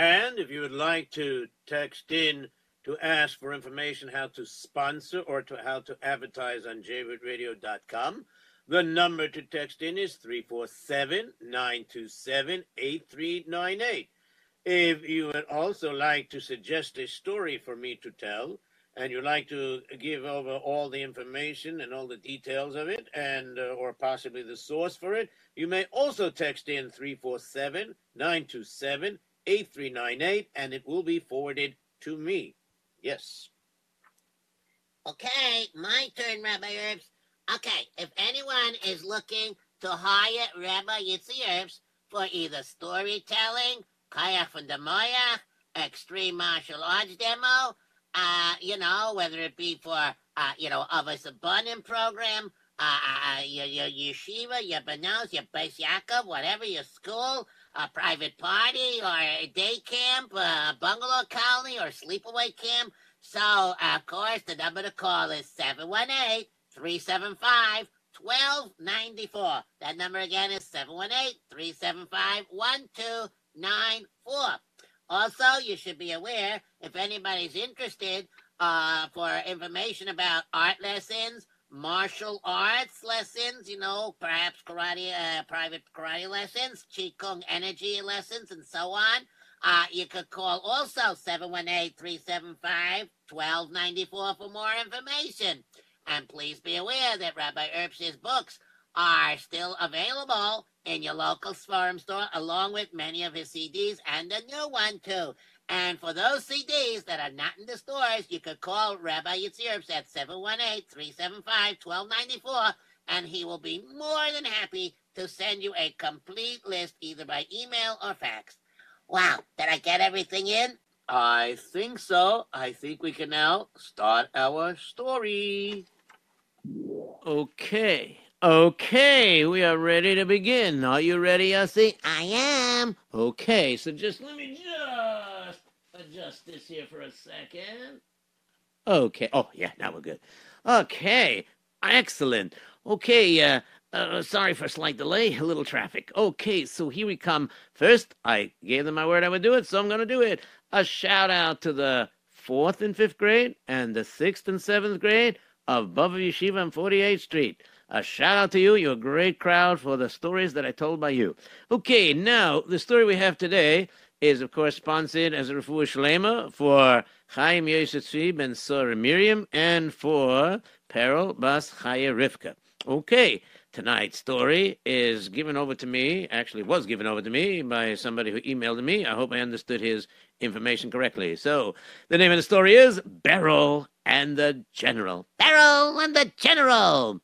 And if you would like to text in to ask for information how to sponsor or to how to advertise on jrootradio.com, the number to text in is 347-927-8398. If you would also like to suggest a story for me to tell, and you'd like to give over all the information and all the details of it, and uh, or possibly the source for it, you may also text in 347-927-8398, and it will be forwarded to me. Yes. Okay, my turn, Rabbi Erps. Okay, if anyone is looking to hire Rabbi Yitzy Erps for either storytelling, Kaya from the Moya, extreme martial arts demo, uh, you know, whether it be for, uh, you know, of a Abundant program, uh, uh, uh, your, your yeshiva, your banos, your Beis Yaakov, whatever, your school, a private party, or a day camp, a bungalow colony, or sleepaway camp. So, of course, the number to call is 718 375 1294. That number again is 718 375 1294. Also, you should be aware if anybody's interested uh, for information about art lessons, martial arts lessons, you know, perhaps karate, uh, private karate lessons, Qigong energy lessons, and so on. Uh, you could call also 718-375-1294 for more information. And please be aware that Rabbi Erps's books are still available in your local Sforim store, along with many of his CDs and a new one too. And for those CDs that are not in the stores, you could call Rabbi Yitzhak at 718-375-1294, and he will be more than happy to send you a complete list either by email or fax. Wow, did I get everything in? I think so. I think we can now start our story. Okay. Okay, we are ready to begin. Are you ready, Yossi? I am. Okay, so just let me just this here for a second. Okay. Oh, yeah, now we're good. Okay, excellent. Okay, uh, uh, sorry for slight delay, a little traffic. Okay, so here we come. First, I gave them my word I would do it, so I'm going to do it. A shout out to the fourth and fifth grade and the sixth and seventh grade of Bobov Yeshiva on 48th Street. A shout out to you. You're a great crowd for the stories that I told by you. Okay, now the story we have today is, of course, sponsored as a refuah shlema for Chaim Yosef Tzvi ben Sora Miriam and for Peril Bas Chaya Rivka. Okay, tonight's story is given over to me, actually was given over to me by somebody who emailed me. I hope I understood his information correctly. So, the name of the story is Beryl and the General. Beryl and the General.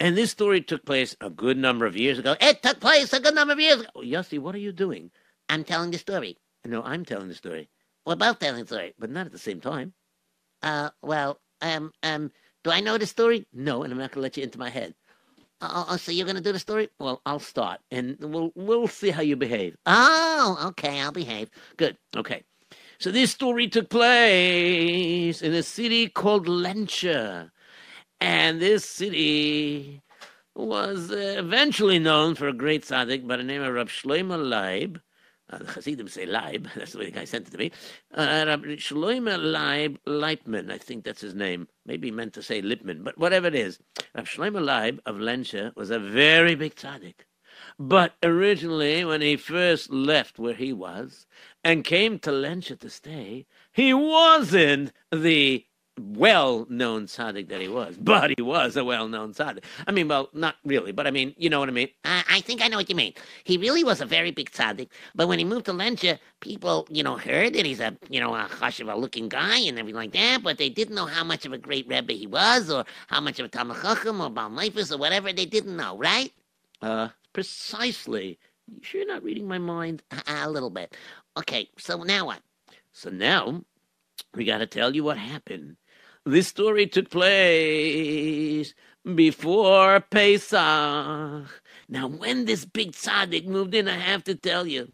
And this story took place a good number of years ago. It took place a good number of years ago. Oh, Yossi, what are you doing? I'm telling the story. No, I'm telling the story, We're both telling the story. but not at the same time. Uh, well, um, um, do I know the story? No, and I'm not going to let you into my head. Oh, oh, so you're gonna do the story? Well, I'll start, and we'll we'll see how you behave. Oh, okay, I'll behave. Good. Okay. So this story took place in a city called Lencha. And this city was uh, eventually known for a great tzaddik by the name of Rab Shlomo Leib. The Hasidim say Leib. That's the way the guy sent it to me. Uh, Rab Shlomo Leib Leipman, I think that's his name. Maybe meant to say Lipman, but whatever it is. Rab Shlomo Leib of Lencha was a very big tzaddik. But originally, when he first left where he was and came to Lencha to stay, he wasn't the well-known tzaddik that he was, but he was a well-known tzaddik. I mean, well, not really, but I mean, you know what I mean. Uh, I think I know what you mean. He really was a very big tzaddik, but when he moved to Lencha, people, you know, heard that he's a, you know, a chashiva looking guy and everything like that, but they didn't know how much of a great rebbe he was, or how much of a talmid chacham or bal Nefesh or whatever. They didn't know, right? Uh, precisely. You sure you're not reading my mind? A, a little bit. Okay, so now what? So now we got to tell you what happened. This story took place before Pesach. Now, when this big tzaddik moved in, I have to tell you,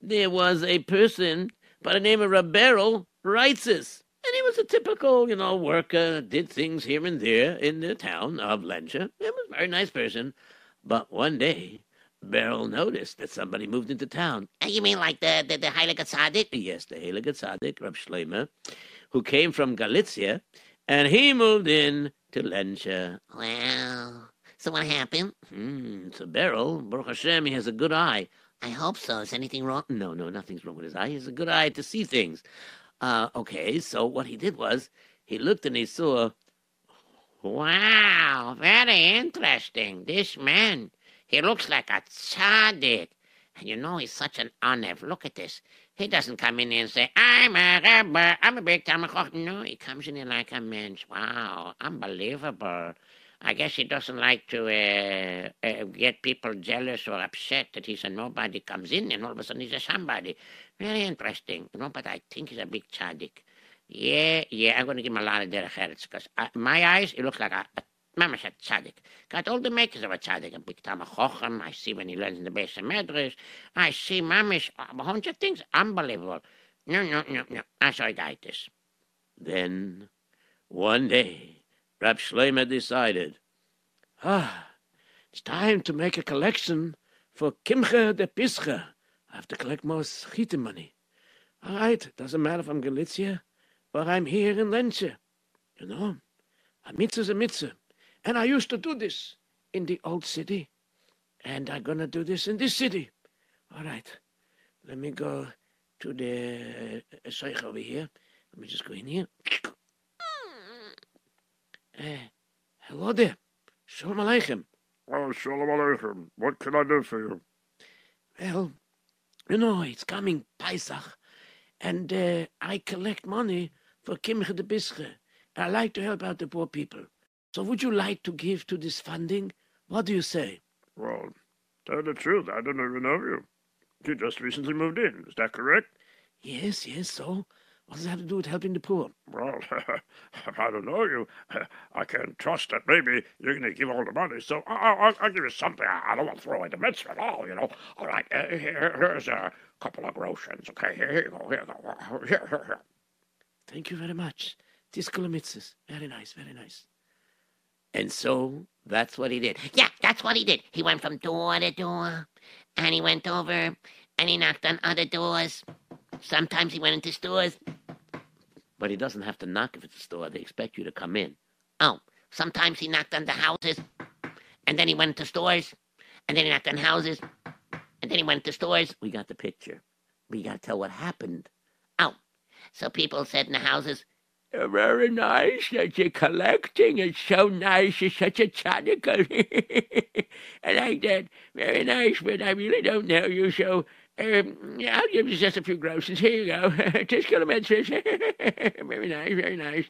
there was a person by the name of Rabberel Reitzes. And he was a typical, you know, worker, did things here and there in the town of Lencha. He was a very nice person. But one day, Beryl noticed that somebody moved into town. Uh, You mean like the the, the Heilige Tzaddik? Yes, the Heilige Tzaddik, Rab Shlomo, who came from Galicia, and he moved in to Lensha. Well, so what happened? Hmm, so Beryl, Baruch Hashem, he has a good eye. I hope so. Is anything wrong? No, no, nothing's wrong with his eye. He has a good eye to see things. Uh, okay, so what he did was he looked and he saw, Wow, very interesting. This man, he looks like a tzaddik. And you know, he's such an onev. Look at this. He doesn't come in and say, I'm a rabbi, I'm a big time. No, he comes in like a mensch. Wow, unbelievable. I guess he doesn't like to uh, uh, get people jealous or upset that he's a nobody comes in and all of a sudden he's a somebody. Very interesting. You know, but I think he's a big tzaddik. Yeah, yeah, I'm going to give him a lot of derech because uh, my eyes, he looks like a, a mamash a tzaddik. Got all the makers of a tzaddik. A big time a chochem. I see when he learns in the base of medrash. I see mamish a bunch of things. Unbelievable. No, no, no, no. I saw guy this. then one day, Rab Shlomo decided, ah, it's time to make a collection for Kimcha de Pischa. I have to collect more schite money. All right, doesn't matter if I'm Galicia or I'm here in Lensche. You know, a mitzvah's a mitzvah. And I used to do this in the old city. And I'm going to do this in this city. All right, let me go to the uh, Seich over here. Let me just go in here. Uh, hello there. Shalom Aleichem. Oh, Shalom Aleichem. What can I do for you? Well, you know, it's coming Pesach, and uh, I collect money for Kimcha de Pischa. I like to help out the poor people. So would you like to give to this funding? What do you say? Well, tell the truth, I don't even know you. You just recently moved in, is that correct? Yes, yes, so? What does that have to do with helping the poor? Well, I don't know you. I can't trust that maybe you're going to give all the money, so I- I'll, I'll give you something. I don't want to throw away the mitzvah at all, you know. All right, uh, here, here's a couple of groshens. Okay, here, here you go, here you go. Here, here, here. Thank you very much. Tiskula mitzvahs. Very nice, very nice. And so that's what he did. Yeah, that's what he did. He went from door to door, and he went over, and he knocked on other doors. Sometimes he went into stores. But he doesn't have to knock if it's a store. They expect you to come in. Oh, sometimes he knocked on the houses, and then he went to stores, and then he knocked on houses, and then he went to stores. We got the picture. We got to tell what happened. Oh, so people said in the houses, Very nice that you're collecting. It's so nice. You're such a tzaddik. I like that. Very nice, but I really don't know you, so um, I'll give you just a few groceries. Here you go. Mitzvahs. very nice, very nice.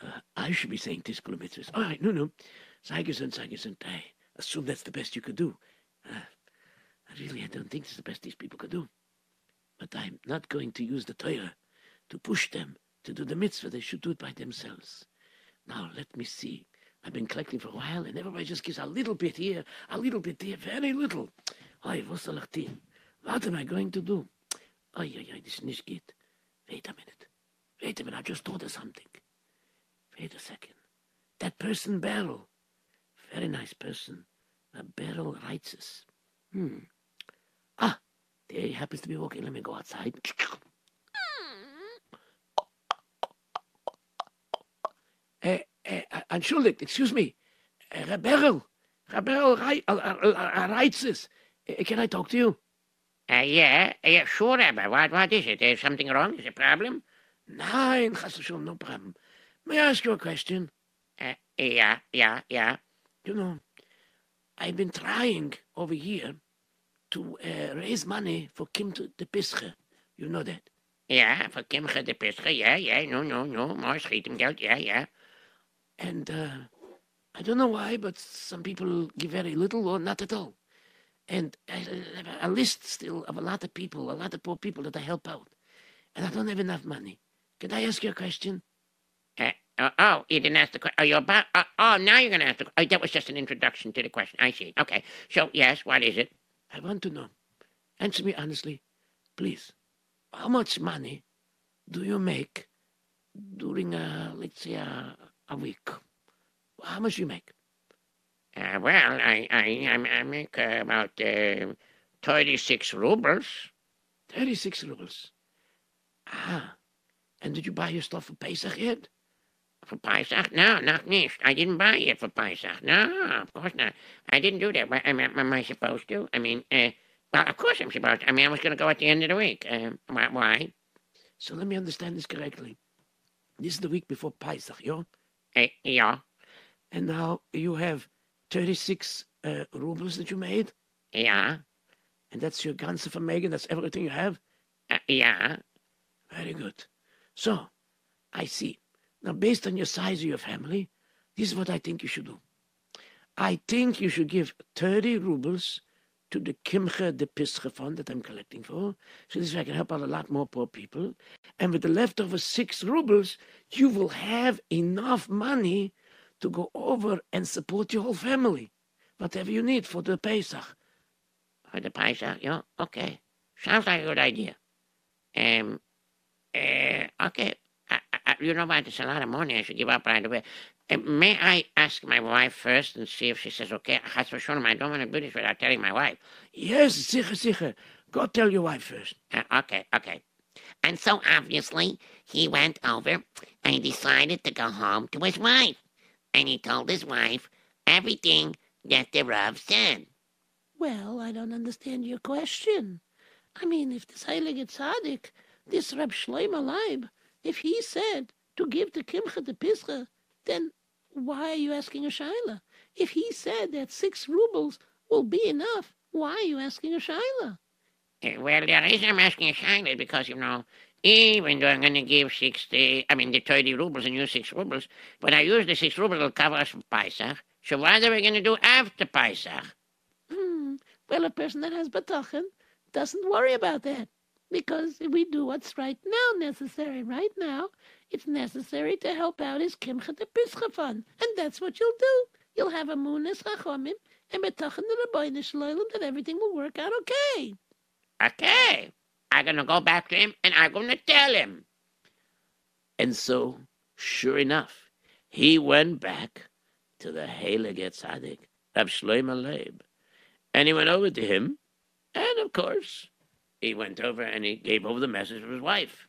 Uh, I should be saying mitzvahs. All right, no, no. Zeigesund, Zeigesund. I assume that's the best you could do. Uh, really, I don't think it's the best these people could do. But I'm not going to use the Torah to push them to do the mitzvah. They should do it by themselves. Now, let me see. I've been collecting for a while, and everybody just gives a little bit here, a little bit there, very little. Oy, was? What am I going to do? Oy, oy, this is nicht geht. Wait a minute. Wait a minute, I just thought of something. Wait a second. That person, Beryl. Very nice person. A Beryl Reitzes. Hmm. Ah, there he happens to be walking. Let me go outside. Uh, uh, entschuldigt, excuse me. Uh, Rebel, Rebel Rei- uh, uh, uh, Reitzes. Uh, can I talk to you? uh, yeah, yeah, sure, Rabbi. What, what is it? There's something wrong? Is it a problem? Nein, chas v'shalom, no problem. May I ask you a question? Uh, yeah, yeah, yeah. You know, I've been trying over here to uh, raise money for Kimcha de Pischa. You know that? Yeah, for Kimche de Pische, yeah, yeah, no, no, no, more Geld, yeah, yeah. And uh, I don't know why, but some people give very little or not at all. And I have a list still of a lot of people, a lot of poor people that I help out. And I don't have enough money. Can I ask you a question? Uh, uh, oh, you didn't ask the question. Oh, you're about. Uh, oh, now you're going to ask the. Oh, that was just an introduction to the question. I see. Okay. So yes, what is it? I want to know. Answer me honestly, please. How much money do you make during, a, let's say, a, a week? How much you make? Uh, well, I, I, I, I make uh, about uh, 36 rubles. 36 rubles. Ah. And did you buy your stuff for Pesach yet? For Pesach? No, not nicht. I didn't buy it for Pesach. No, of course not. I didn't do that. What, am, am I supposed to? I mean, uh, well, of course I'm supposed to. I mean, I was going to go at the end of the week. Uh, why? So let me understand this correctly. This is the week before Pesach, yo? Yeah. And now you have 36 uh, rubles that you made? Yeah. And that's your ganze Vermögen? That's everything you have? Uh, yeah. Very good. So, I see. Now, based on your size of your family, this is what I think you should do. I think you should give 30 rubles to the Kimcha de Pischa fund that I'm collecting for. So this way I can help out a lot more poor people. And with the leftover six rubles, you will have enough money to go over and support your whole family. Whatever you need for the Pesach. For the Pesach, yeah, okay. Sounds like a good idea. Um, uh, okay. I, I, you know what? It's a lot of money. I should give up right away. May I ask my wife first and see if she says okay? I don't want to do this without telling my wife. Yes, sicher, sicher. Go tell your wife first. Uh, okay, okay. And so obviously he went over and he decided to go home to his wife. And he told his wife everything that the Rav said. Well, I don't understand your question. I mean, if this Heilige Tzaddik, this Reb Shlomo Leib, if he said to give the Kimcha de Pischa, then why are you asking a shaila? If he said that six rubles will be enough, why are you asking a shaila? Uh, well, the reason I'm asking a shaila is because, you know, even though I'm going to give 60, I mean, the 30 rubles and use 6 rubles, but I use the 6 rubles to cover us for Pesach. So what are we going to do after Pesach? Hmm. Well, a person that has batachen doesn't worry about that because we do what's right now necessary. Right now, it's necessary to help out his Kimcha de and that's what you'll do. You'll have a Munis Chachomim and Betachen the Rabbeinu Shloim that everything will work out okay. Okay. I'm going to go back to him and I'm going to tell him. And so, sure enough, he went back to the Heilige Tzaddik, Rab Shlomo Leib. And he went over to him, and of course, he went over and he gave over the message to his wife.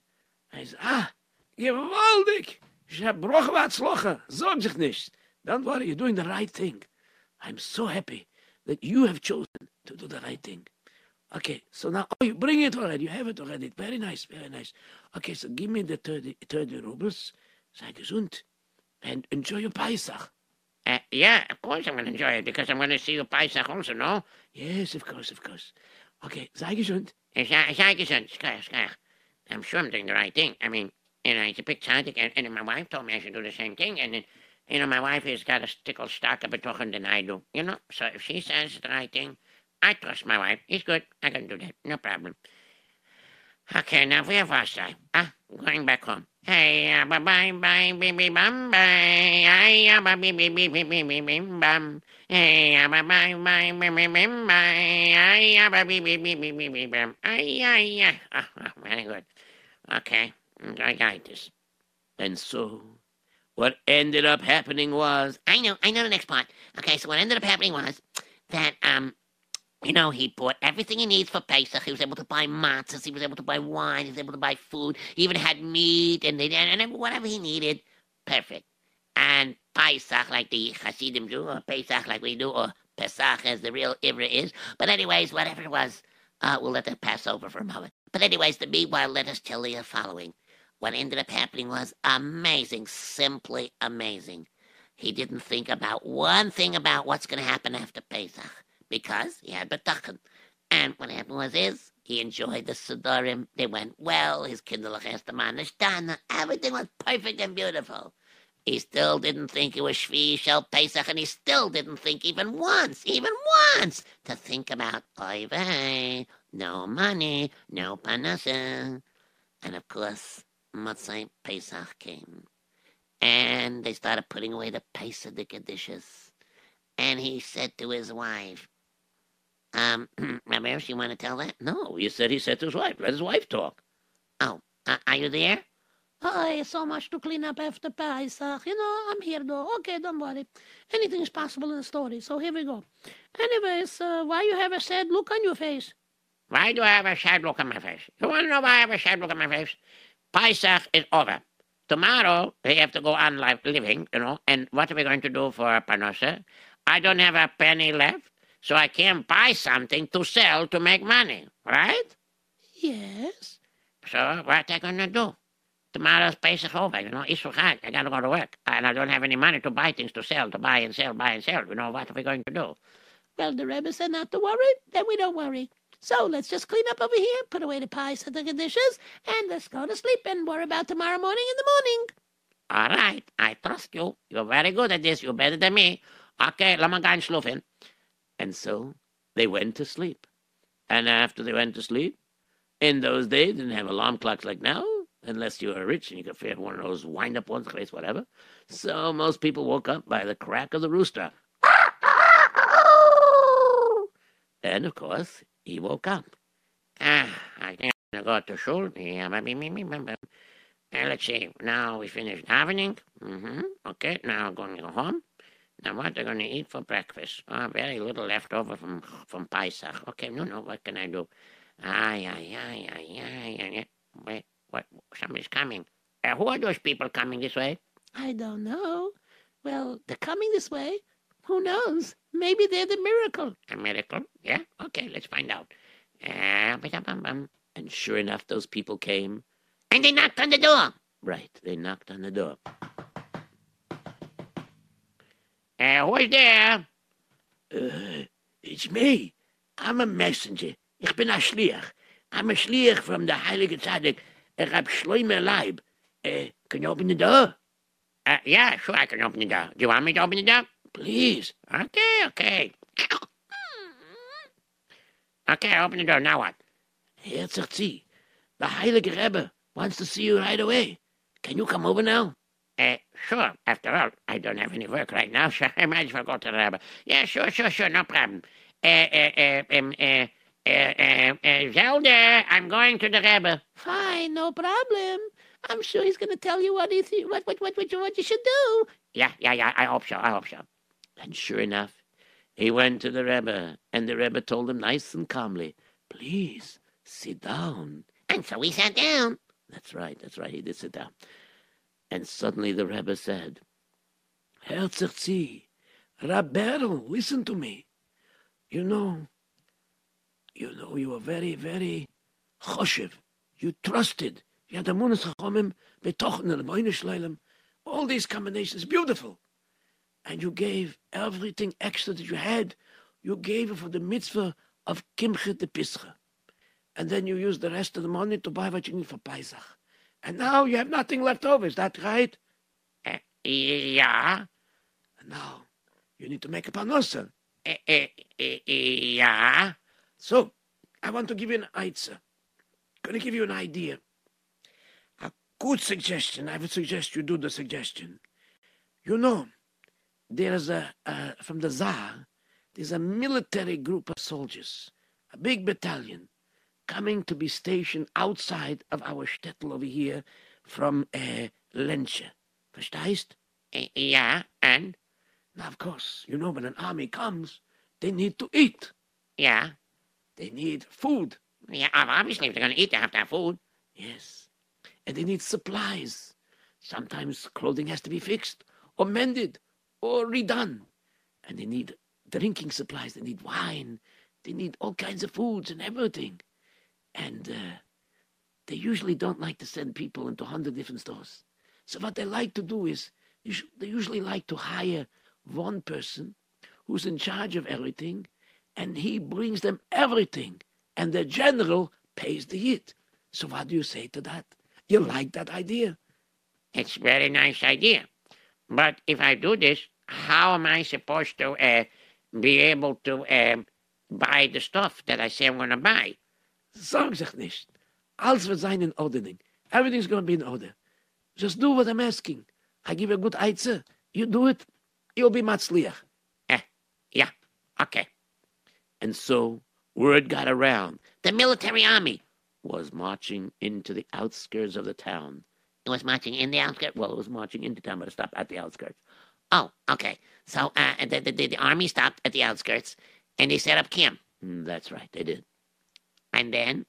And he said, ah, gewaldig! Ich hab Broch Watzlocha, sorg sich nicht. Don't worry, you're doing the right thing. I'm so happy that you have chosen to do the right thing. Okay, so now, oh, you bring it already. You have it already. Very nice, very nice. Okay, so give me the 30, 30 rubles. Sei gesund. And enjoy your Pesach. Uh, yeah, of course I'm going to enjoy it because I'm going to see the Pesach also, no? Yes, of course, of course. Okay, sei gesund. Sei, sei gesund. I'm sure I'm doing the right thing. I mean, you know, it's a big tzaddik, and, and my wife told me I should do the same thing, and then, you know, my wife has got a stickle of betochen than I do, you know? So if she says the right thing, I trust my wife. He's good. I can do that. No problem. Okay, now where was I? Ah, going back home. Hey, bye bye bye baby bum bye. Hey, bye bye bye bye bye bye bum. Hey, bye bye bye bye bye bye bye. Hey, bye bye bye bye bye bye bum. Ay, ay, ay. Ah, very good. Okay, I got this. And so, what ended up happening was I know, I know the next part. Okay, so what ended up happening was that um you know, he bought everything he needs for Pesach. He was able to buy matzahs. He was able to buy wine. He was able to buy food. He even had meat and, and, and whatever he needed. Perfect. And Pesach, like the Hasidim do, or Pesach, like we do, or Pesach, as the real Ivra is. But anyways, whatever it was, uh, we'll let that pass over for a moment. But anyways, the meanwhile, let us tell you the following. What ended up happening was amazing, simply amazing. He didn't think about one thing about what's going to happen after Pesach because he had betachin. And what happened was is he enjoyed the Sidurim. They went well. His kinderlich Estamanish Everything was perfect and beautiful. He still didn't think it was Shvi Shel Pesach, and he still didn't think even once, even once, to think about Oive, no money, no panasa. And of course, Motzai Pesach came. And they started putting away the Pesach dishes. And he said to his wife, um, Rabbi you want to tell that? No, you said he said to his wife. Let his wife talk. Oh, uh, are you there? Oh, so much to clean up after Pesach. You know, I'm here though. Okay, don't worry. Anything is possible in the story. So here we go. Anyways, uh, why you have a sad look on your face? Why do I have a sad look on my face? You want to know why I have a sad look on my face? Pesach is over. Tomorrow we have to go on life living, you know. And what are we going to do for Panosa? I don't have a penny left, so I can't buy something to sell to make money, right? Yes. So what are I going to do? Tomorrow's Pesach over, you know, Isru Chag. I got to go to work. And I don't have any money to buy things to sell, to buy and sell, buy and sell. You know, what are we going to do? Well, the Rebbe said not to worry. Then we don't worry. So let's just clean up over here, put away the pies and the dishes, and let's go to sleep and worry about tomorrow morning in the morning. All right, I trust you. You're very good at this. You're better than me. Okay, let me go and schlufen. And so they went to sleep. And after they went to sleep, in those days, didn't have alarm clocks like now, unless you were rich and you could fit one of those wind up ones, place, whatever. So most people woke up by the crack of the rooster. And of course, he woke up. Ah, I think I'm going to go to shul. Yeah. Uh, let's see. Now we finished davening. Mm-hmm. Okay, now I'm going to go home. Now what are going to eat for breakfast? Oh, very little left over from from Pesach. Okay, no, no. What can I do? Ay, ay, ay, ay, ay, ay. Wait, what? Somebody's coming. Uh, who are those people coming this way? I don't know. Well, they're coming this way. Who knows? Maybe they're the miracle. A miracle? Yeah. Okay, let's find out. Uh. And sure enough, those people came. and they knocked on the door. Right, they knocked on the door. Uh, who's there? Uh, it's me. I'm a messenger. Ich bin a Schliach. I'm a Schliach from the Heilige Tzaddik, Rab Shloime Leib. Uh, can you open the door? Uh, yeah, sure, I can open the door. Do you want me to open the door? Please. Okay, okay. Okay, open the door. Now what? Herzog Tzvi, the Heilige Rebbe wants to see you right away. Can you come over now? Uh, sure. After all, I don't have any work right now, so I might as well go to the Rebbe. Yeah, sure, sure, sure, no problem. Uh, uh, uh, um, uh, uh, uh, uh, Zelda, I'm going to the Rebbe. Fine, no problem. I'm sure he's going to tell you what, he th- what, what, what, what, you, what you should do. Yeah, yeah, yeah, I hope so, I hope so. And sure enough, he went to the Rebbe, and the Rebbe told him nice and calmly, Please, sit down. And so he sat down. That's right, that's right, he did sit down. And suddenly the Rebbe said, Herzog Tzvi, Rab listen to me. You know, you know, you were very, very choshev. You trusted. You had the Munas Chachomim, the Shleilim. All these combinations, beautiful. And you gave everything extra that you had. You gave it for the mitzvah of Kimche de Pischa. And then you used the rest of the money to buy what you need for Pesach. And now you have nothing left over. Is that right? Uh, yeah. And now you need to make a panosa. Uh, uh, uh, yeah. So I want to give you an answer. Going to give you an idea. A good suggestion. I would suggest you do the suggestion. You know, there's a, uh, from the Tsar, there's a military group of soldiers, a big battalion, coming to be stationed outside of our shtetl over here from uh, Lensche. Verstehst? Yeah, and? Now, of course, you know when an army comes, they need to eat. Yeah. They need food. Yeah, obviously, if they're going to eat, they have to have food. Yes. And they need supplies. Sometimes clothing has to be fixed or mended or redone. And they need drinking supplies. They need wine. They need all kinds of foods and everything. And uh, they usually don't like to send people into hundred different stores. So what they like to do is they usually like to hire one person who's in charge of everything, and he brings them everything, and the general pays the hit. So what do you say to that? You like that idea? It's very nice idea. But if I do this, how am I supposed to uh, be able to uh, buy the stuff that I say I'm going to buy? Sorg sich nicht. Alles wird sein in Ordnung. Everything's going to be in order. Just do what I'm asking. I give you a good answer. You do it, you'll be matzliach. Eh, yeah, okay. And so word got around The military army was marching into the outskirts of the town. It was marching in the outskirts? Well, it was marching into town, but it stopped at the outskirts. Oh, okay. So uh, the, the, the, army stopped at the outskirts and they set up camp. Mm, that's right, they did. And then,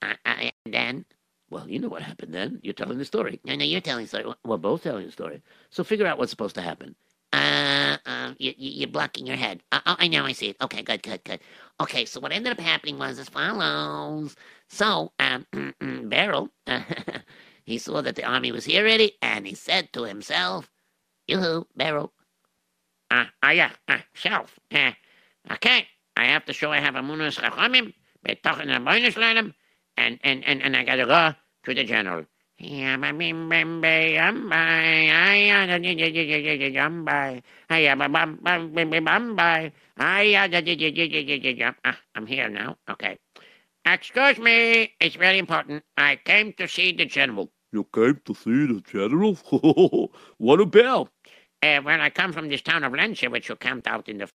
uh, uh, and then, Well, you know what happened then. You're telling the story. no, no, you're telling the story. We're both telling the story. So figure out what's supposed to happen. Uh, uh, you, you're blocking your head. Uh, oh, I know, I see it. Okay, good, good, good. Okay, so what ended up happening was as follows. So, um, Beryl, he saw that the army was here already, and he said to himself, Yoo-hoo, Beryl. Ah, ah, yeah, ah, self. Uh, okay, I have to show I have a munus chachamim, betochen a bonus learnem, and, and, and, and I gotta go to the general. Uh uh uh ah I'm here now. Okay. Excuse me, it's very important. I came to see the general. You came to see the general? what about? Uh, well, I come from this town of Lancia, which you camped out in the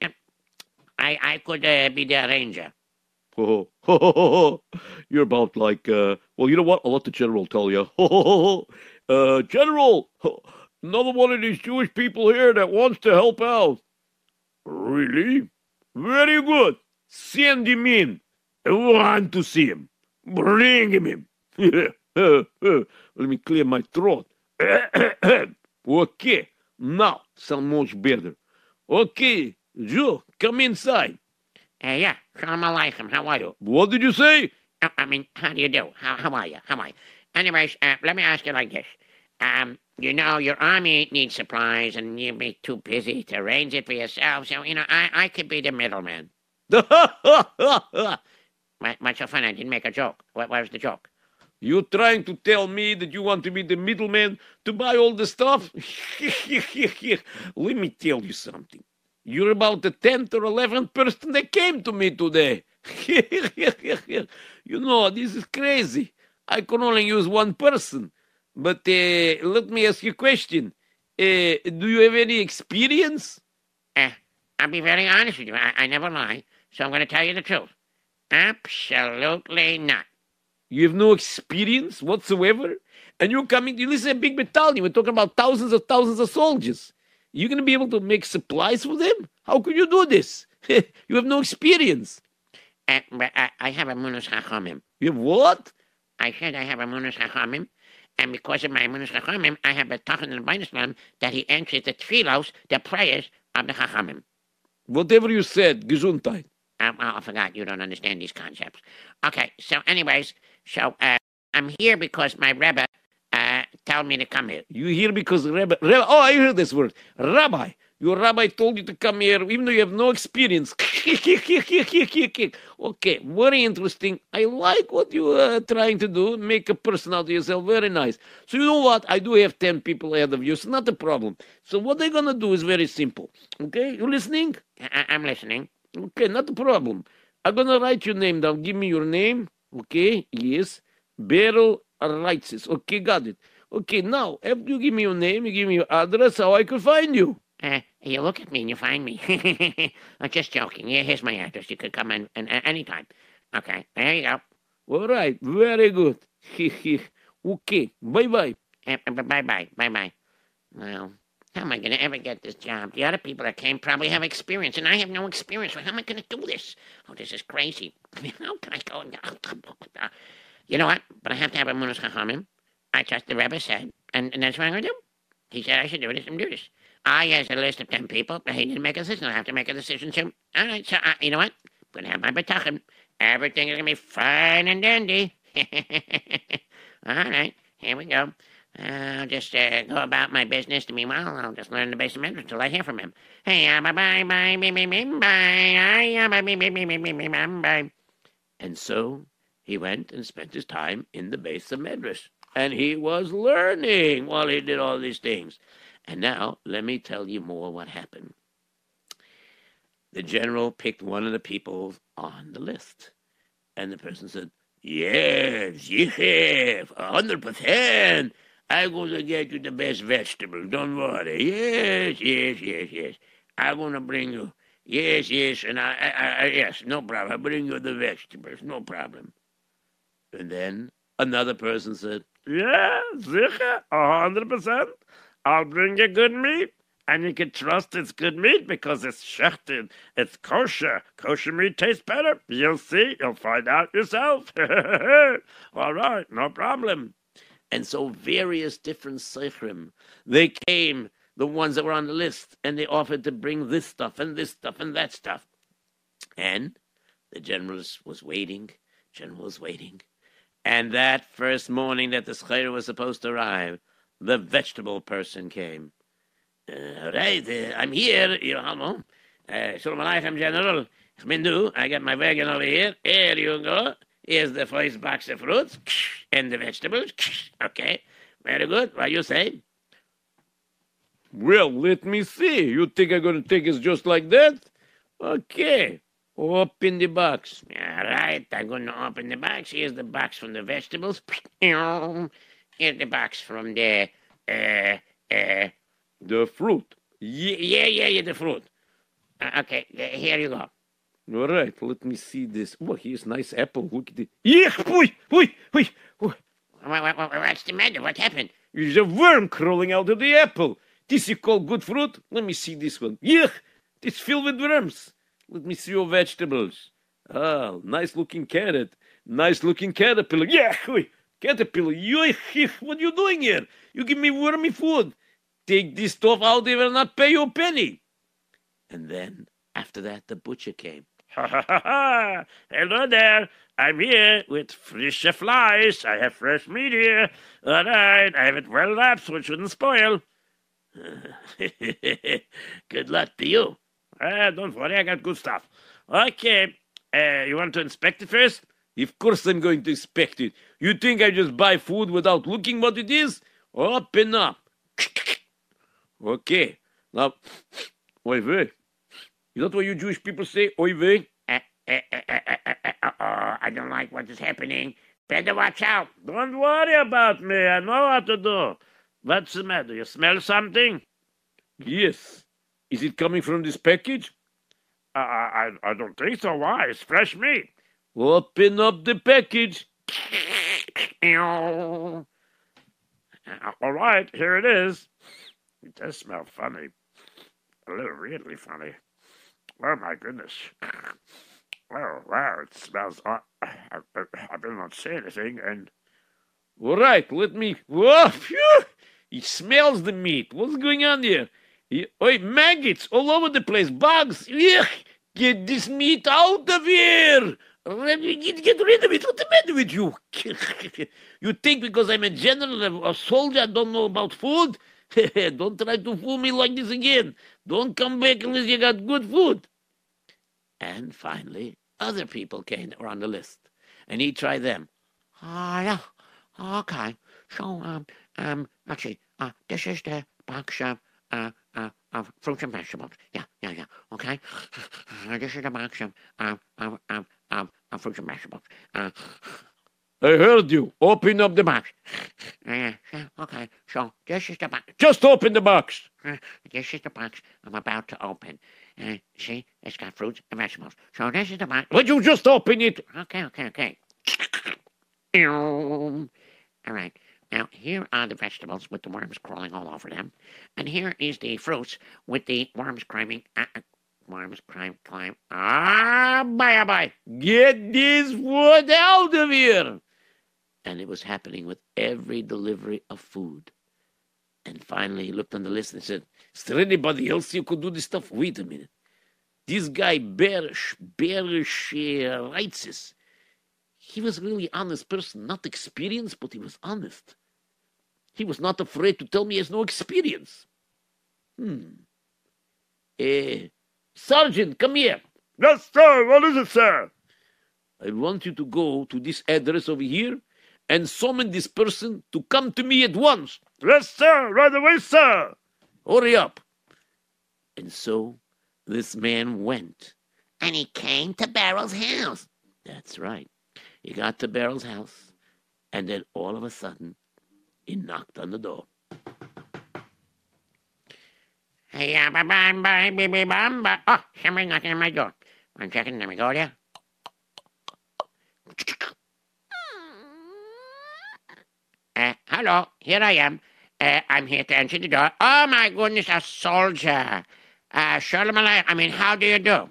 Yep. I I could uh, be the arranger. You're about like, uh, well, you know what? I'll let the general tell you. uh, general, another one of these Jewish people here that wants to help out. Really? Very good. Send him in. I want to see him. Bring him in. Let me clear my throat. okay, now sound much better. Okay, Joe, come inside. Uh, yeah, Shalom Aleichem. How are you? What did you say? Uh, I mean, how do you do? How, how are you? How are you? Anyways, uh, let me ask you like this. Um, you know, your army needs supplies, and you'd be too busy to arrange it for yourself. So, you know, I, I could be the middleman. What, what's so funny? I didn't make a joke. What, what was the joke? You trying to tell me that you want to be the middleman to buy all the stuff? Let me tell you something. You're about the tenth or eleventh person that came to me today. you know, this is crazy. I can only use one person. But uh, let me ask you a question. Uh, do you have any experience? Uh, I'll be very honest with you. I, I never lie. So I'm going to tell you the truth. Absolutely not. You have no experience whatsoever? And you're coming, you listen, a big battalion. We're talking about thousands of thousands of soldiers. You're going to be able to make supplies for them? How could you do this? you have no experience. Uh, I, I have a munus chachamim. You have what? I said I have a munus chachamim. And because of my munus chachamim, I have a tachan in the Beinislam that he answers the tefillos, the prayers of the chachamim. Whatever you said, Gesundheit. Um, oh, I forgot. You don't understand these concepts. Okay. So, anyways, so uh, I'm here because my Rebbe uh, told me to come here. You here because Rabbi, Rabbi, oh, I heard this word. Rabbi. Your rabbi told you to come here even though you have no experience. okay, very interesting. I like what you are trying to do. Make a person out of yourself. Very nice. So you know what? I do have 10 people ahead of you. It's not a problem. So what they're going to do is very simple. Okay, you listening? I- I'm listening. Okay, not a problem. I'm gonna write your name down. Give me your name. Okay, yes. Beryl Reitzes. Okay, got it. Okay, now after you give me your name, you give me your address, how I could find you. Uh, you look at me and you find me. I'm just joking. Yeah, here's my address. You could come in, in, in anytime. Okay, there you go. All right, very good. okay, bye bye. Uh, bye bye. Bye bye. Well, how am I going to ever get this job? The other people that came probably have experience, and I have no experience. How am I going to do this? Oh, this is crazy. How can I go? And You know what? But I have to have a munus chachamim. I trust the Rebbe said, and, and that's what I'm going to do. He said I should do this and do this. I has a list of 10 people, but he didn't make a decision. I have to make a decision too. All right, so uh, you know what? I'm going to have my betachim. Everything is going to be fine and dandy. All right, here we go. I'll just uh, go about my business. To meanwhile, I'll just learn the basic method until I hear from him. Hey, uh, bye bye bye bye bye bye bye bye bye bye bye. And so he went and spent his time in the base of Medrash. And he was learning while he did all these things. And now, let me tell you more what happened. The general picked one of the people on the list. And the person said, Yes, yes, a hundred percent. I'm going to get you the best vegetables. Don't worry. Yes, yes, yes, yes. I'm going to bring you Yes, yes, and I, I, I yes, no problem. I bring you the vegetables, no problem. And then another person said, Yeah, sicher, a hundred percent. I'll bring you good meat. And you can trust it's good meat because it's shechted. It's kosher. Kosher meat tastes better. You'll see. You'll find out yourself. All right, no problem. And so various different seichrim, they came, the ones that were on the list, and they offered to bring this stuff and this stuff and that stuff. And the general was waiting. General was waiting. And that first morning that the schayr was supposed to arrive, the vegetable person came. Uh, right, uh, I'm here, you know. Uh, Shalom Aleichem, General. Ich bin du. I got my wagon over here. Here you go. Here's the first box of fruits and the vegetables. Okay, very good. What you say? Well, let me see. You think I'm going to take it just like that? Okay. Open the box. All right, I'm going to open the box. Here's the box from the vegetables. Here's the box from the uh, uh, The fruit. yeah, yeah, yeah, yeah, the fruit. Uh, okay, here you go. All right, let me see this. Oh, here's nice apple. Look at it. Yeah, boy, boy, boy. What, what, what, what's the matter? What happened? there's a worm crawling out of the apple. This you call good fruit? Let me see this one. Yeah, it's filled with worms. Let me see your vegetables. Ah, nice looking carrot. Nice looking caterpillar. Yeah, oi, caterpillar. Yoich, what are you doing here? You give me wormy food. Take this stuff out, they will not pay you a penny. And then, after that, the butcher came. Ha ha ha ha! Hello there. I'm here with fresh flies. I have fresh meat here. All right, I have it well wrapped so it shouldn't spoil. Good luck to you. Ah, don't worry, I got good stuff. Okay, uh, you want to inspect it first? Of course I'm going to inspect it. You think I just buy food without looking what it is? Open up. Okay. Now, oi vey. Is that what you Jewish people say? Oi vey? Uh, uh, uh, I don't like what is happening. Better watch out. Don't worry about me. I know what to do. What's the matter? You smell something? Yes. Is it coming from this package? I, I, I- I don't think so. Why? It's fresh meat. Open up the package. Uh, All right, here it is. It does smell funny. A little really funny. Oh, my goodness. Oh, wow, it smells. Uh, I, better not say anything, and All right, let me. Whoa, phew! It smells the meat. What's going on here? He- Oi, maggots all over the place. Bugs. Yuck! Get this meat out of here. Let get, get rid of it. What's the matter with you? you think because I'm a general, a soldier, I don't know about food? don't try to fool me like this again. Don't come back unless you got good food. And finally, other people came were on the list. And he tried them. Ah, yeah. Okay. So, um, um, let's see. Uh, this is the box of, uh, uh, of fruits and vegetables. Yeah, yeah, yeah. Okay. This is the box of, uh, of, of, of, of fruits and vegetables. Uh, I heard you. Open up the box. Uh, okay. So, this is the box. Just open the box. Uh, this is the box I'm about to open. Uh, see, it's got fruits and vegetables. So, this is the box. Would you just open it? Okay, okay, okay. All right. Now, here are the vegetables with the worms crawling all over them. And here is the fruits with the worms climbing. Uh, uh, worms climb, climb. Ah, bye, bye. Get this food out of here. And it was happening with every delivery of food. And finally, he looked on the list and said, Is there anybody else you could do this stuff? Wait a minute. This guy, Berish, Berish uh, Reitzes, he was really honest person, not experienced, but he was honest. He was not afraid to tell me he has no experience. Hmm. Eh, Sergeant, come here. yes, sir. What is it, sir? I want you to go to this address over here and summon this person to come to me at once. Yes, sir. Right away, sir. Hurry up. And so this man went. And he came to Beryl's house. That's right. He got to Beryl's house, and then all of a sudden, he knocked on the door. Hey, uh. Oh, knocking on my door. One second, let me go there. Uh, hello, here I am. Uh, I'm here to answer the door. Oh, my goodness, a soldier. Uh, Shalom. I mean, how do you do?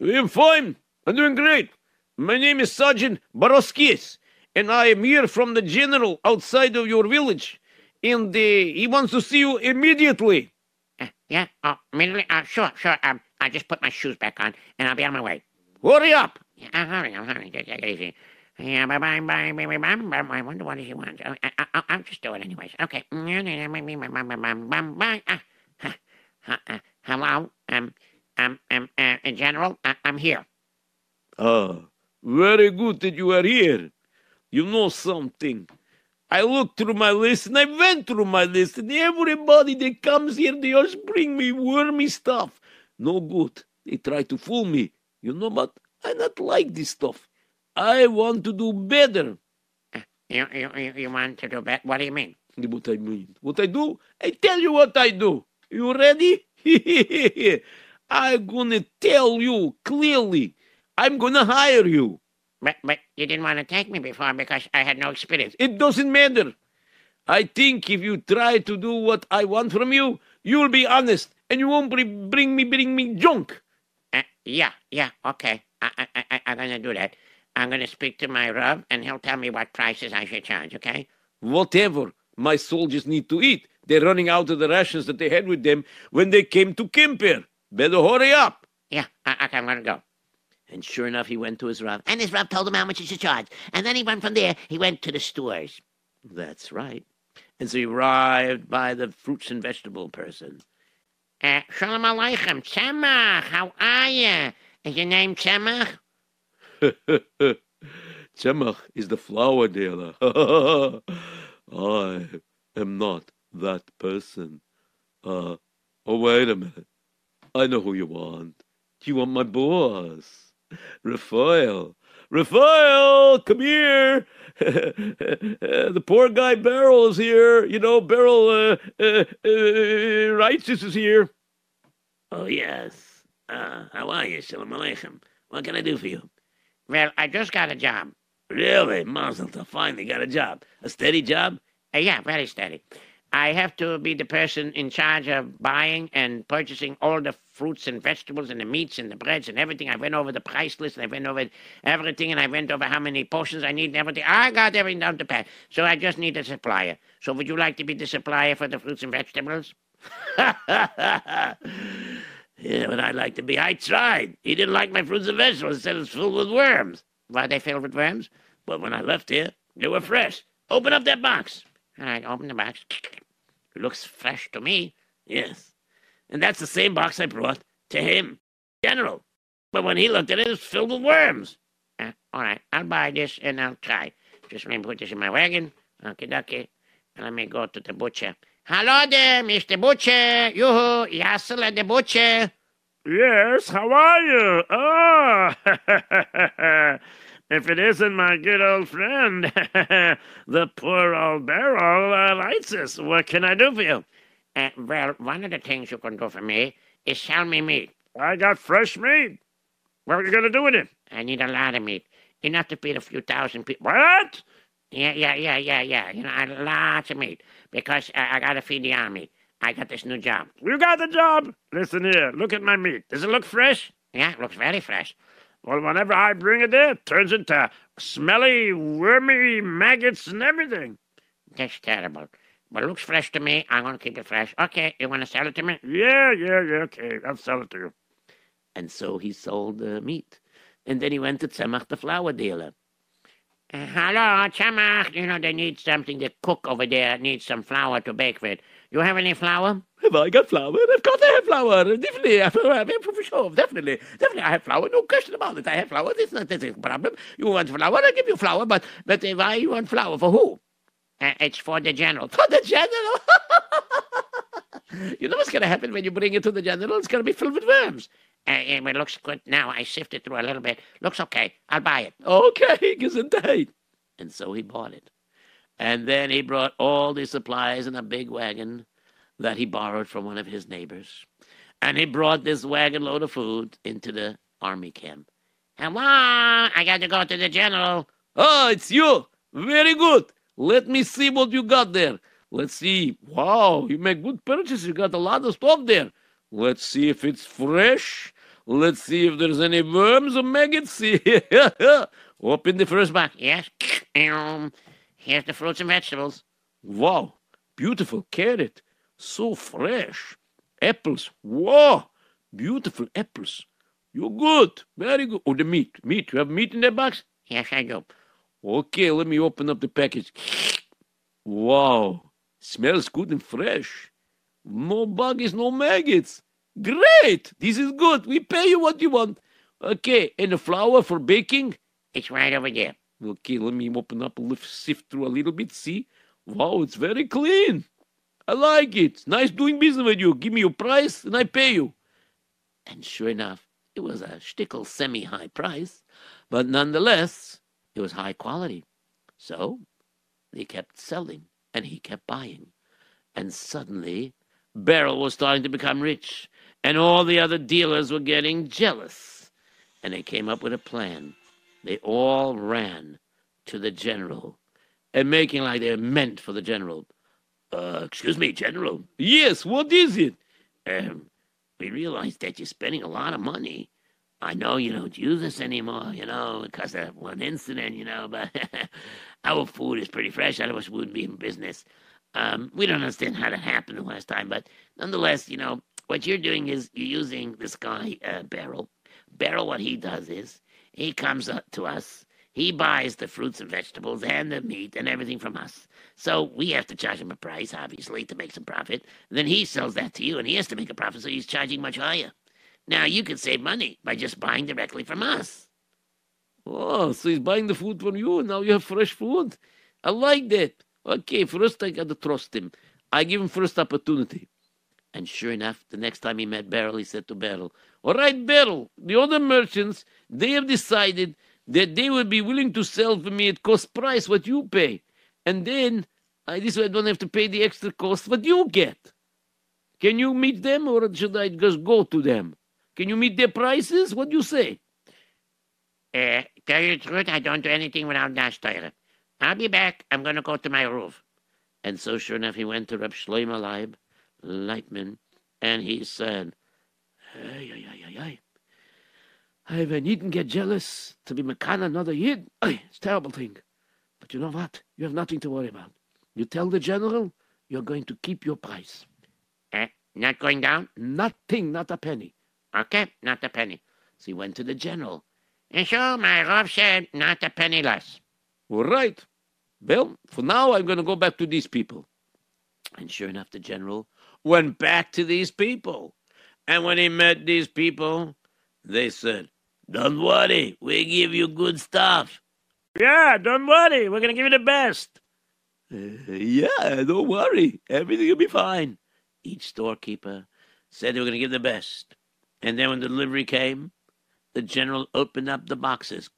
I'm fine. I'm doing great. My name is Sergeant Baroskis, and I am here from the general outside of your village. And uh, he wants to see you immediately. Uh, yeah, oh, immediately? Uh, sure, sure. Um, I'll just put my shoes back on, and I'll be on my way. Hurry up. Yeah, I'm hurrying, I'm hurrying. Take it easy. Yeah, bye bye. I wonder what he wants. Oh, I, I, I'll just do it anyways. Okay. Uh, hello. Um, um, um, uh, General, I, I'm here. Ah, very good that you are here. You know something. I looked through my list and I went through my list, and everybody that comes here, they just bring me wormy stuff. No good. They try to fool me. You know, but I not like this stuff. I want to do better. You, you, you, want to do better? What do you mean? What I mean? What I do? I tell you what I do. You ready? I'm gonna tell you clearly. I'm gonna hire you. But, but you didn't want to take me before because I had no experience. It doesn't matter. I think if you try to do what I want from you, you'll be honest and you won't bring me bring me junk. Uh, yeah, yeah, okay. I, I, I, I'm to do that. I'm going to speak to my Rav, and he'll tell me what prices I should charge, okay? Whatever. My soldiers need to eat. They're running out of the rations that they had with them when they came to camp here. Better hurry up. Yeah, uh, okay, I'm going to go. And sure enough, he went to his Rav. And his Rav told him how much he should charge. And then he went from there, he went to the stores. That's right. And so he arrived by the fruits and vegetable person. Uh, Shalom Aleichem, Tzemach, how are you? Is your name Tzemach? Tzemach is the flower dealer. I am not that person. Uh, oh, wait a minute. I know who you want. Do You want my boss, Raphael. Raphael, come here. the poor guy Beryl is here. You know, Beryl uh, uh, uh, Righteous is here. Oh, yes. Uh, how are you? Shalom Aleichem. What can I do for you? Well, I just got a job. Really? Mazel tov. Finally got a job. A steady job? Uh, yeah, very steady. I have to be the person in charge of buying and purchasing all the fruits and vegetables and the meats and the breads and everything. I went over the price list and I went over everything and I went over how many portions I need and everything. I got everything down to pat. So I just need a supplier. So would you like to be the supplier for the fruits and vegetables? yeah, but I'd like to be. I tried. He didn't like my fruits and vegetables. Said it's filled with worms. Why they filled with worms? But when I left here, they were fresh. Open up that box. All right, open the box. It looks fresh to me. Yes. And that's the same box I brought to him, General. But when he looked at it, it was filled with worms. Uh, all right, I'll buy this and I'll try. Just let me put this in my wagon. Okay, okay. And let me go to the butcher. Hello there, Mr. Butcher. Yoo-hoo, Yassel the butcher. Yes, how are you? Oh, if it isn't my good old friend, the poor old barrel uh, Lightsis, what can I do for you? Uh, well, one of the things you can do for me is sell me meat. I got fresh meat. What are you going to do with it? I need a lot of meat. Enough to feed a few thousand people. What? Yeah, yeah, yeah, yeah, yeah. You know, I lots of meat because I, I got to feed the army. I got this new job. You got the job? Listen here, look at my meat. Does it look fresh? Yeah, it looks very fresh. Well, whenever I bring it there, it turns into smelly, wormy maggots and everything. That's terrible. But it looks fresh to me. I'm going to keep it fresh. Okay, you want to sell it to me? Yeah, yeah, yeah, okay. I'll sell it to you. And so he sold the meat. And then he went to Tzemach, the flour dealer. Hello, Tzemach. You know, they need something to cook over there. Needs some flour to bake with. You have any flour? Have I got flour? Of course I have flour. Definitely, I have, I have for sure. Definitely, definitely, I have flour. No question about it. I have flour. This is not this is a problem. You want flour? I give you flour. But but why you want flour for who? Uh, it's for the general. For the general. you know what's going to happen when you bring it to the general? It's going to be filled with worms. Uh, it looks good now. I sifted through a little bit. Looks okay. I'll buy it. Okay, gesundheit. And so he bought it. And then he brought all the supplies in a big wagon that he borrowed from one of his neighbors. And he brought this wagon load of food into the army camp. Hello, I got to go to the general. Oh, it's you. Very good. Let me see what you got there. Let's see. Wow, you make good purchases. You got a lot of stuff there. Let's see if it's fresh. Let's see if there's any worms or maggots. Open the first box. Yes. Um, here's the fruits and vegetables. Wow, beautiful carrot. So fresh. Apples. Wow, beautiful apples. You're good. Very good. Oh, the meat. Meat. You have meat in that box? Yes, I do. Okay, let me open up the package. Wow, smells good and fresh. No bugs, no maggots. Great! This is good. We pay you what you want. Okay, and the flour for baking? It's right over there. Okay, let me open up, lift, sift through a little bit. See? Wow, it's very clean. I like it. Nice doing business with you. Give me your price and I pay you. And sure enough, it was a shtickle semi high price, but nonetheless, it was high quality. So they kept selling and he kept buying. And suddenly, Beryl was starting to become rich, and all the other dealers were getting jealous. And they came up with a plan. They all ran to the general and making like they're meant for the general. Uh, excuse me, General. Yes, what is it? Um, we realize that you're spending a lot of money. I know you don't use this anymore, you know, because of one incident, you know, but our food is pretty fresh. Otherwise, we wouldn't be in business. Um, we don't understand how that happened the last time, but nonetheless, you know, what you're doing is you're using this guy, uh, Beryl. Beryl, what he does is he comes up to us. He buys the fruits and vegetables and the meat and everything from us. So we have to charge him a price, obviously, to make some profit. Then he sells that to you, and he has to make a profit, so he's charging much higher. Now you can save money by just buying directly from us. Oh, so he's buying the food from you, and now you have fresh food. I like that. Okay, first I got to trust him. I give him first opportunity. And sure enough, the next time he met Beryl, he said to Beryl, All right, Beryl, the other merchants, they have decided that they would be willing to sell for me at cost price what you pay. And then I, this way I don't have to pay the extra cost what you get. Can you meet them or should I just go to them? Can you meet their prices? What do you say? Uh, tell you the truth, I don't do anything without Nash Torah. I'll be back. I'm going to go to my roof. And so, sure enough, he went to Reb Shlomo Leib, Leitman, and he said, Hey, hey, hey, hey, hey. I needn't get jealous to be Makana another Yid. Hey, it's a terrible thing. But you know what? You have nothing to worry about. You tell the general you're going to keep your price. Uh, not going down? Nothing, not a penny. Okay, not a penny. So he went to the general. And so my Rav said, not a penny less. All right. Well, for now, I'm going to go back to these people. And sure enough, the general went back to these people. And when he met these people, they said, Don't worry, we give you good stuff. Yeah, don't worry. We're going to give you the best. Uh, yeah, don't worry. Everything will be fine. Each storekeeper said they were going to give the best. And then when the delivery came, the general opened up the boxes.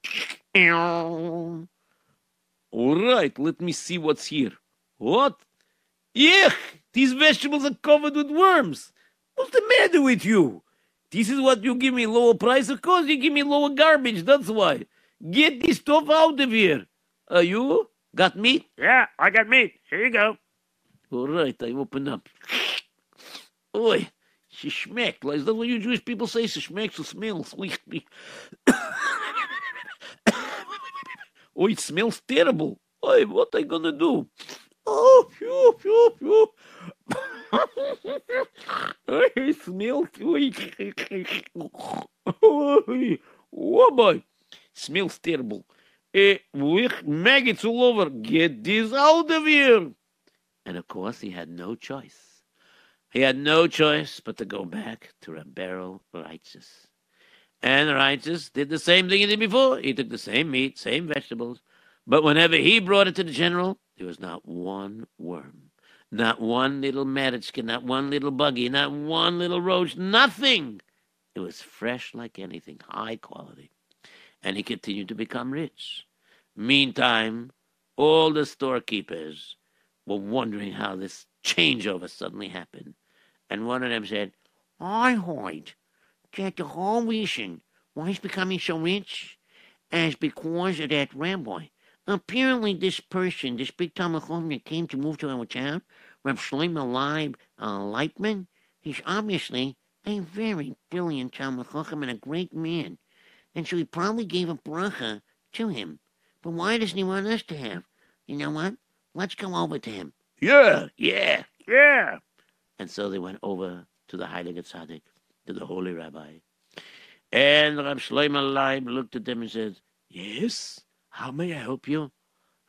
All right, let me see what's here. What? Yuck! These vegetables are covered with worms. What's the matter with you? This is what you give me lower price. Of course, you give me lower garbage. That's why. Get this stuff out of here. Are you? Got meat? Yeah, I got meat. Here you go. All right, I open up. Oi, she schmeckt. Is that what you Jewish people say? She schmeckt, she smells. oh, it smells terrible. Oi, what I gonna do? Oh, phew, phew, phew. It smells. Oh, boy. Smells terrible. Uh, with maggots all over. Get this out of here. And of course, he had no choice. He had no choice but to go back to Beryl Righteous. And Righteous did the same thing he did before. He took the same meat, same vegetables. But whenever he brought it to the general, there was not one worm, not one little matchkin, not one little buggy, not one little roach, nothing. It was fresh like anything, high quality. And he continued to become rich. Meantime, all the storekeepers were wondering how this changeover suddenly happened. And one of them said, I heard that the whole reason why he's becoming so rich is because of that rabbi. Apparently, this person, this big Talmud that came to move to our town, Reb Shlomo Leib uh, Leitman, he's obviously a very brilliant Talmid Chacham and a great man. And so he probably gave a bracha to him. But why doesn't he want us to have? You know what? Let's go over to him. Yeah, Yeah. yeah. And so they went over to the Heilige Tzaddik, to the holy rabbi. And Rab Shlomo Leib looked at them and said, Yes, how may I help you?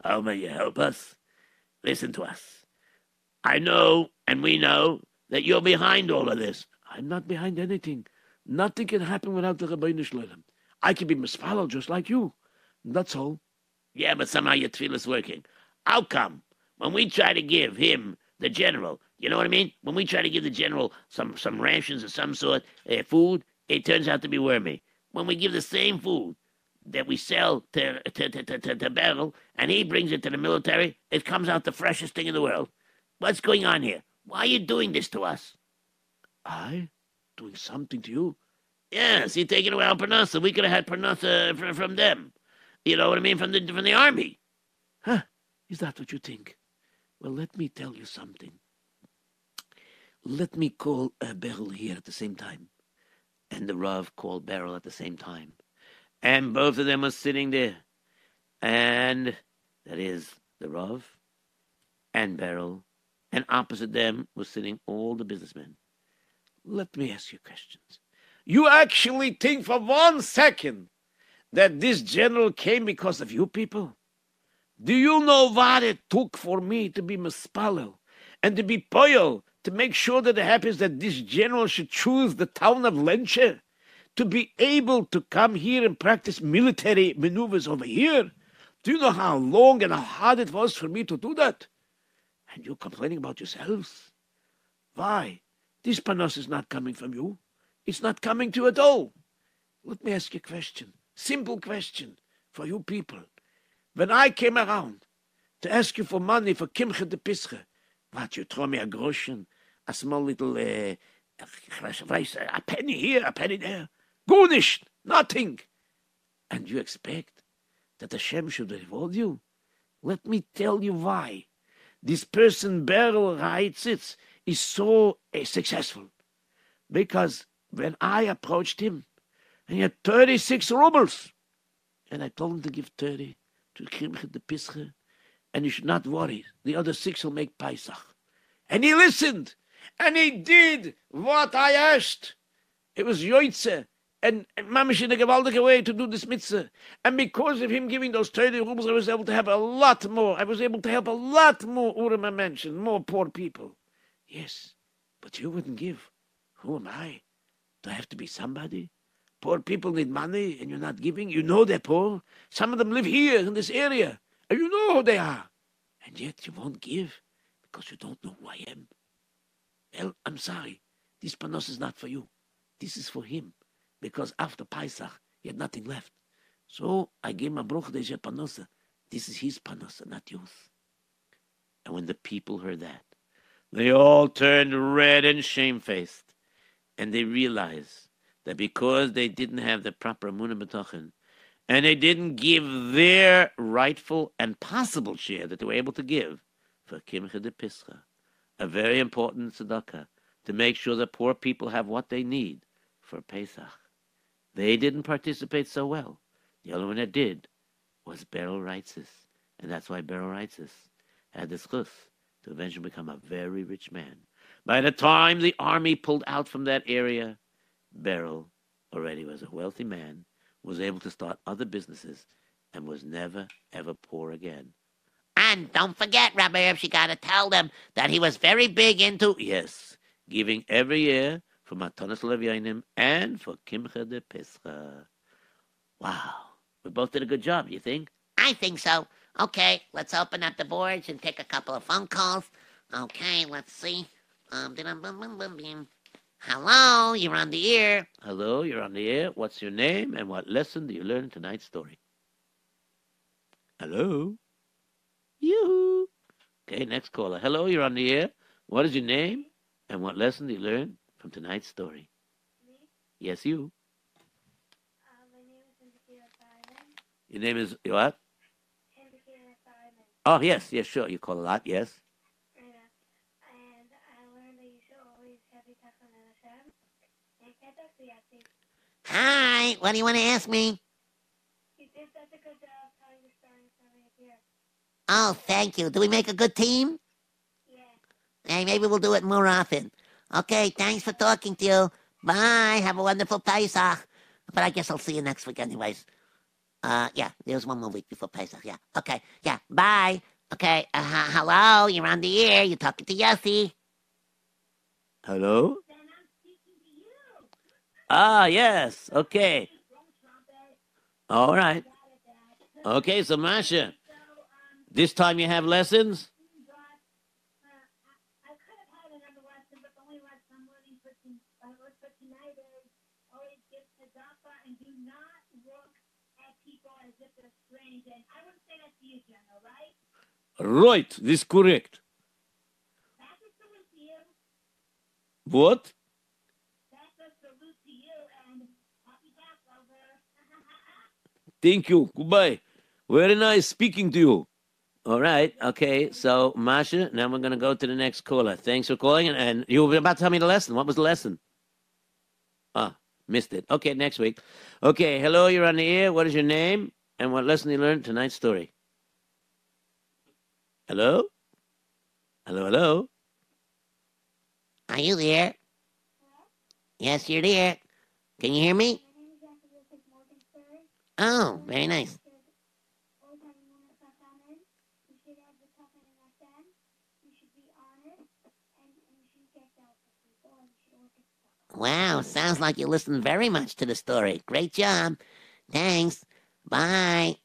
How may you help us? Listen to us. I know, and we know, that you're behind all of this. I'm not behind anything. Nothing can happen without the Ribono Shel Olam. I can be misfollowed just like you. That's all. Yeah, but somehow your tefillah's working. How come? When we try to give him, the general, you know what I mean? When we try to give the general some, some rations of some sort, uh, food, it turns out to be wormy. When we give the same food that we sell to, to, to, to, to, Beryl, and he brings it to the military, it comes out the freshest thing in the world. What's going on here? Why are you doing this to us? I? Doing something to you? Yes, you're taking away our Parnassa. We could have had Parnassa from, from them. You know what I mean? From the, from the army. Huh? Is that what you think? Well, let me tell you something. Let me call uh, Beryl here at the same time. And the Rav called Beryl at the same time. And both of them were sitting there. And that is the Rav and Beryl. And opposite them was sitting all the businessmen. Let me ask you questions. You actually think for one second that this general came because of you people? Do you know what it took for me to be mispalel and to be poil to make sure that it happens that this general should choose the town of Lenche to be able to come here and practice military maneuvers over here? Do you know how long and how hard it was for me to do that? And you're complaining about yourselves? Why? This panos is not coming from you. It's not coming to you at all. Let me ask you a question. Simple question for you people. When I came around to ask you for money for Kimcha de Pischa, what, you throw me a groschen, a small little, uh, a penny here, a penny there. Gunish, nothing. And you expect that Hashem should reward you? Let me tell you why. This person, Beryl Reitzitz, is so uh, successful. Because when I approached him, and he had 36 rubles, and I told him to give 30 to Kimcha de Pischa, and you should not worry. The other six will make Pesach. And he listened, and he did what I asked. It was Yoitze, and, and Mamish in a gewaldige way to do this mitzvah. And because of him giving those 30 rubles, I was able to have a lot more. I was able to help a lot more Urima mentioned, more poor people. Yes, but you wouldn't give. Who am I? Do I have to be somebody? Poor people need money and you're not giving. You know they're poor. Some of them live here in this area. And you know who they are. And yet you won't give because you don't know who I am. Well, I'm sorry. This panos is not for you. This is for him. Because after Pesach, he had nothing left. So I gave him a bruch de panosa. This is his panosa, not yours. And when the people heard that, they all turned red and shamefaced. And they realized that because they didn't have the proper Amunah B'tochen, and they didn't give their rightful and possible share that they were able to give for Kimcha de Pischa, a very important tzedakah, to make sure that poor people have what they need for Pesach. They didn't participate so well. The only one that did was Beryl Reitzis, and that's why Beryl Reitzis had this schus to eventually become a very rich man. By the time the army pulled out from that area, Beryl already was a wealthy man, was able to start other businesses, and was never, ever poor again. And don't forget, Rabbi Herbst, you gotta tell them that he was very big into. Yes, giving every year for Matanos La'evyonim and for Kimcha de Pischa. Wow, we both did a good job, you think? I think so. Okay, let's open up the boards and take a couple of phone calls. Okay, let's see. Um, Hello, you're on the air. Hello, you're on the air. What's your name and what lesson do you learn in tonight's story? Hello? Yoo-hoo. Okay, next caller. Hello, you're on the air. What is your name? And what lesson did you learn from tonight's story? Me? Yes, you. Uh, my name is Indiana Simon. Your name is what? Indiana Simon. Oh, yes, yes, sure. You call a lot, yes. Yeah. And I learned that you should always have your talk on Hashem. And catch up to Yitzy. Hi, what do you want to ask me? You did such a good job telling the story from here. Oh, thank you. Do we make a good team? Yeah. Hey, maybe we'll do it more often. Okay, thanks for talking to you. Bye. Have a wonderful Pesach. But I guess I'll see you next week anyways. Uh, yeah, there's one more week before Pesach. Yeah. Okay. Yeah. Bye. Okay. Uh, hello. You're on the air. You're talking to Yossi. Hello? Ah, yes. Okay. All right. Okay, so Masha, this time you have lessons? Right, this correct. What? Thank you. Goodbye. Very nice speaking to you. All right. Okay. So, Masha, now we're going to go to the next caller. Thanks for calling. And, and you were about to tell me the lesson. What was the lesson? Ah, missed it. Okay, next week. Okay. Hello, you're on the air. What is your name? And what lesson you learned tonight's story? Hello? Hello, hello? Are you there? Yes, you're there. Can you hear me? Oh, very nice. Wow, sounds like you listened very much to the story. Great job. Thanks. Bye.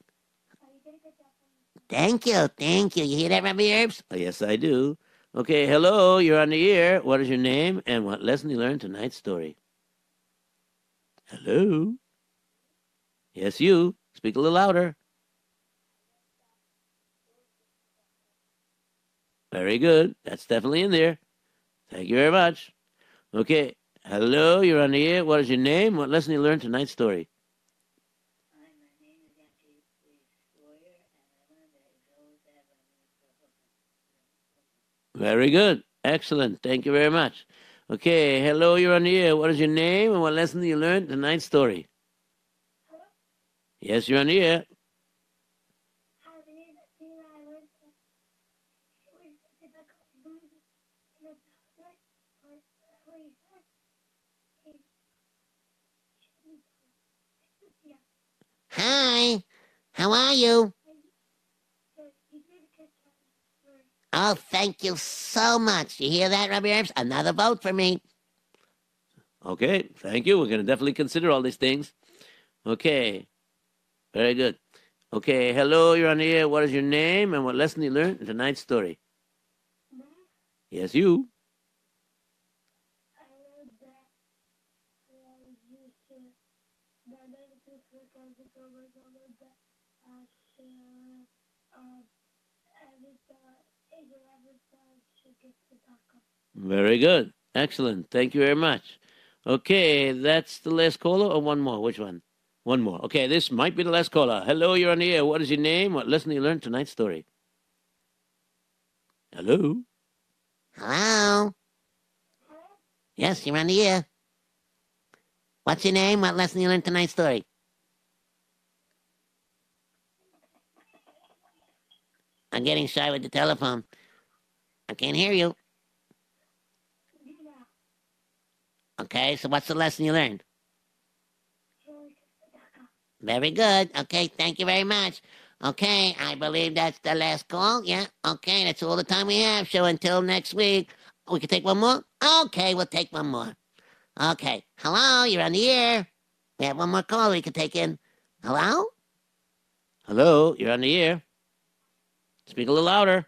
Thank you. Thank you. You hear that, Rabbi Herbs? Oh, uh, yes, I do. Okay, hello, you're on the air. What is your name and what lesson you learned tonight's story? Hello? Yes, you. Speak a little louder. Very good. That's definitely in there. Thank you very much. Okay, hello, you're on the air. What is your name? What lesson you learned tonight's story? Very good. Excellent. Thank you very much. Okay, hello, you're on the air. What is your name and what lesson you learned tonight's story? Yes, you're on the air. Hi. How are you? Oh, thank you so much. You hear that, Rabbi Herbs? Another vote for me. Okay, thank you. We're going to definitely consider all these things. Okay, very good. Okay, hello, you're on the air. What is your name and what lesson you learned in tonight's story? Mm-hmm. Yes, you. Very good. Excellent. Thank you very much. Okay, that's the last caller or one more? Which one? One more. Okay, this might be the last caller. Hello, you're on the air. What is your name? What lesson you learned tonight's story? Hello? Hello? Yes, you're on the air. What's your name? What lesson you learned tonight's story? I'm getting shy with the telephone. I can't hear you. Okay, so what's the lesson you learned? Very good. Okay, thank you very much. Okay, I believe that's the last call. Yeah, okay, that's all the time we have. So until next week, we can take one more? Okay, we'll take one more. Okay, hello, you're on the air. We have one more call we can take in. Hello? Hello, you're on the air. Speak a little louder.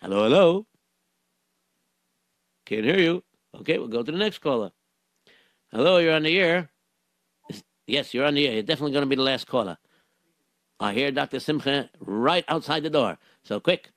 Hello, hello. Can't hear you. Okay, we'll go to the next caller. Hello, you're on the air. Yes, you're on the air. You're definitely going to be the last caller. I hear Dr. Simcha right outside the door. So quick,